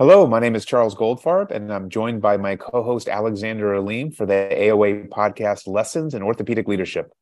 Hello, my name is Charles Goldfarb, and I'm joined by my co host Alexander Aleem for the AOA podcast Lessons in Orthopedic Leadership.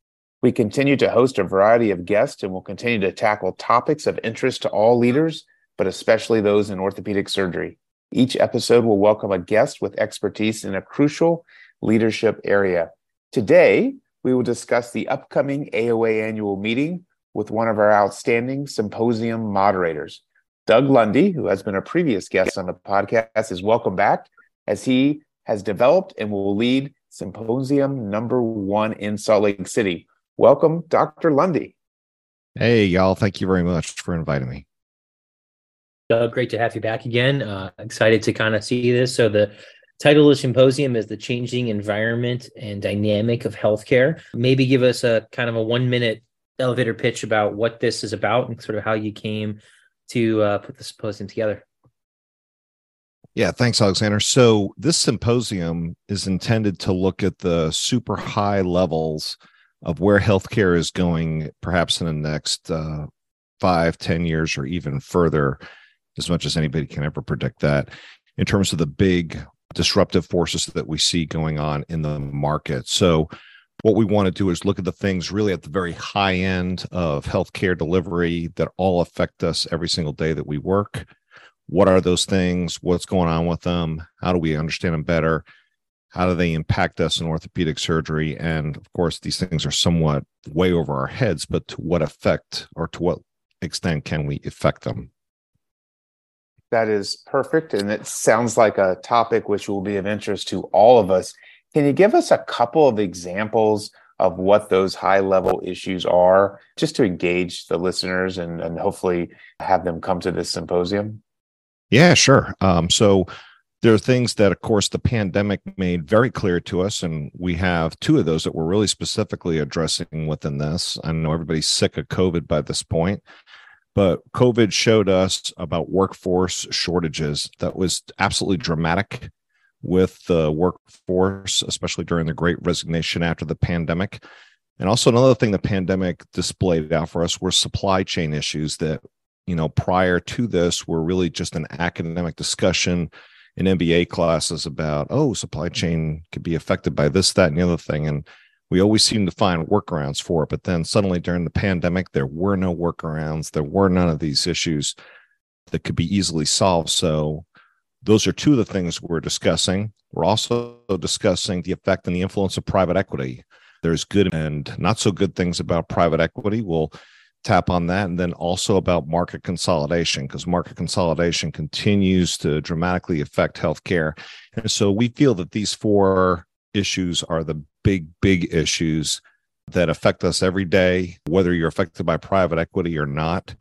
We continue to host a variety of guests and will continue to tackle topics of interest to all leaders, but especially those in orthopedic surgery. Each episode will welcome a guest with expertise in a crucial leadership area. Today, we will discuss the upcoming AOA annual meeting with one of our outstanding symposium moderators. Doug Lundy, who has been a previous guest on the podcast, is welcome back as he has developed and will lead symposium number one in Salt Lake City. Welcome, Dr. Lundy. Hey, y'all. Thank you very much for inviting me. Doug, great to have you back again. Uh, excited to kind of see this. So, the title of the symposium is The Changing Environment and Dynamic of Healthcare. Maybe give us a kind of a one minute elevator pitch about what this is about and sort of how you came to uh, put the symposium together. Yeah, thanks, Alexander. So, this symposium is intended to look at the super high levels of where healthcare is going, perhaps in the next uh, five, ten years, or even further, as much as anybody can ever predict that, in terms of the big disruptive forces that we see going on in the market. So, what we want to do is look at the things really at the very high end of healthcare delivery that all affect us every single day that we work. What are those things? What's going on with them? How do we understand them better? How do they impact us in orthopedic surgery? And of course, these things are somewhat way over our heads, but to what effect or to what extent can we affect them? That is perfect. And it sounds like a topic which will be of interest to all of us. Can you give us a couple of examples of what those high level issues are, just to engage the listeners and, and hopefully have them come to this symposium? Yeah, sure. Um, so there are things that, of course, the pandemic made very clear to us, and we have two of those that we're really specifically addressing within this. I know everybody's sick of COVID by this point, but COVID showed us about workforce shortages that was absolutely dramatic with the workforce, especially during the great resignation after the pandemic. And also, another thing the pandemic displayed out for us were supply chain issues that, you know, prior to this were really just an academic discussion in MBA classes about, oh, supply chain could be affected by this, that, and the other thing. And we always seem to find workarounds for it. But then suddenly during the pandemic, there were no workarounds. There were none of these issues that could be easily solved. So those are two of the things we're discussing. We're also discussing the effect and the influence of private equity. There's good and not so good things about private equity. We'll tap on that. And then also about market consolidation, because market consolidation continues to dramatically affect healthcare. And so we feel that these four issues are the big, big issues that affect us every day, whether you're affected by private equity or not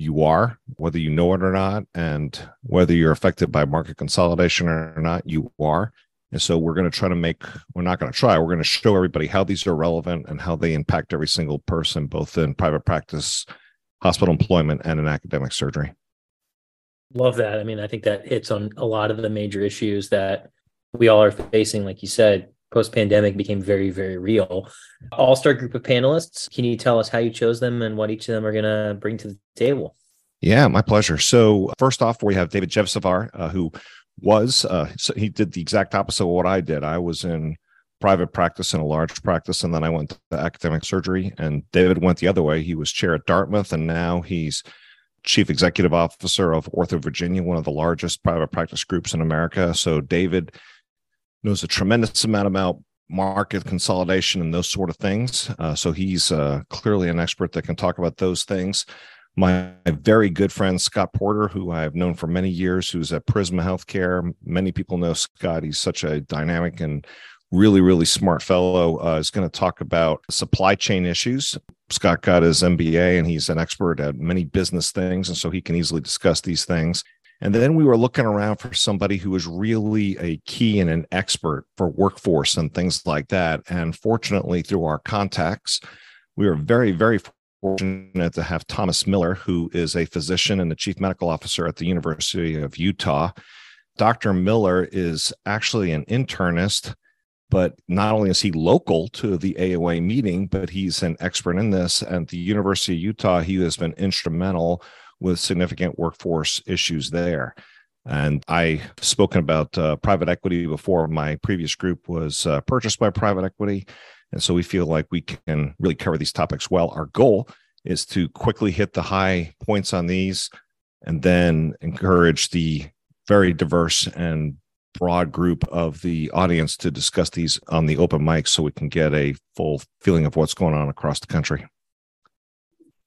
you are, whether you know it or not, and whether you're affected by market consolidation or not, you are. And so we're going to try to make, we're not going to try, we're going to show everybody how these are relevant and how they impact every single person, both in private practice, hospital employment, and in academic surgery. Love that. I mean, I think that hits on a lot of the major issues that we all are facing. Like you said, post pandemic became very, very real. All star group of panelists. Can you tell us how you chose them and what each of them are going to bring to the table? Yeah, my pleasure. So, first off, we have David Jevsevar, uh, who was, uh, so he did the exact opposite of what I did. I was in private practice in a large practice, and then I went to academic surgery. And David went the other way. He was chair at Dartmouth, and now he's chief executive officer of Ortho Virginia, one of the largest private practice groups in America. So, David knows a tremendous amount about market consolidation and those sort of things. Uh, so he's uh, clearly an expert that can talk about those things. My very good friend Scott Porter, who I've known for many years, who's at Prisma Healthcare. Many people know Scott. He's such a dynamic and really, really smart fellow. Uh, is going to talk about supply chain issues. Scott got his MBA and he's an expert at many business things, and so he can easily discuss these things. And then we were looking around for somebody who was really a key and an expert for workforce and things like that. And fortunately, through our contacts, we were very, very fortunate to have Thomas Miller, who is a physician and the chief medical officer at the University of Utah. Dr. Miller is actually an internist, but not only is he local to the AOA meeting, but he's an expert in this. At the University of Utah, he has been instrumental with significant workforce issues there. And I spoken about uh, private equity before. My previous group was uh, purchased by private equity. And so we feel like we can really cover these topics well. Our goal is to quickly hit the high points on these and then encourage the very diverse and broad group of the audience to discuss these on the open mic so we can get a full feeling of what's going on across the country.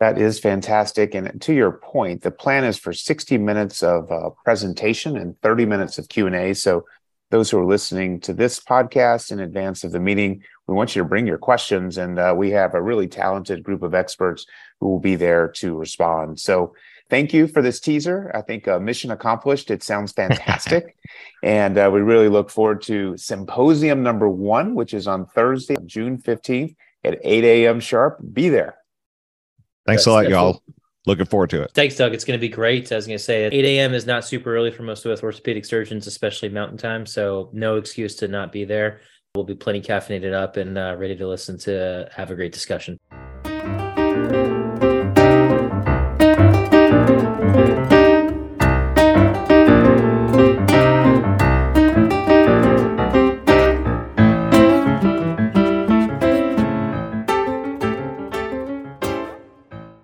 That is fantastic. And to your point, the plan is for 60 minutes of uh, presentation and 30 minutes of Q&A. So those who are listening to this podcast in advance of the meeting, we want you to bring your questions. And uh, we have a really talented group of experts who will be there to respond. So thank you for this teaser. I think uh, mission accomplished. It sounds fantastic. and uh, we really look forward to symposium number one, which is on Thursday, June 15th at 8 a.m. sharp. Be there. Thanks a lot, y'all. Looking forward to it. Thanks, Doug. It's going to be great. I was going to say 8 a.m. is not super early for most of us orthopedic surgeons, especially mountain time. So no excuse to not be there. We'll be plenty caffeinated up and uh, ready to listen to have a great discussion.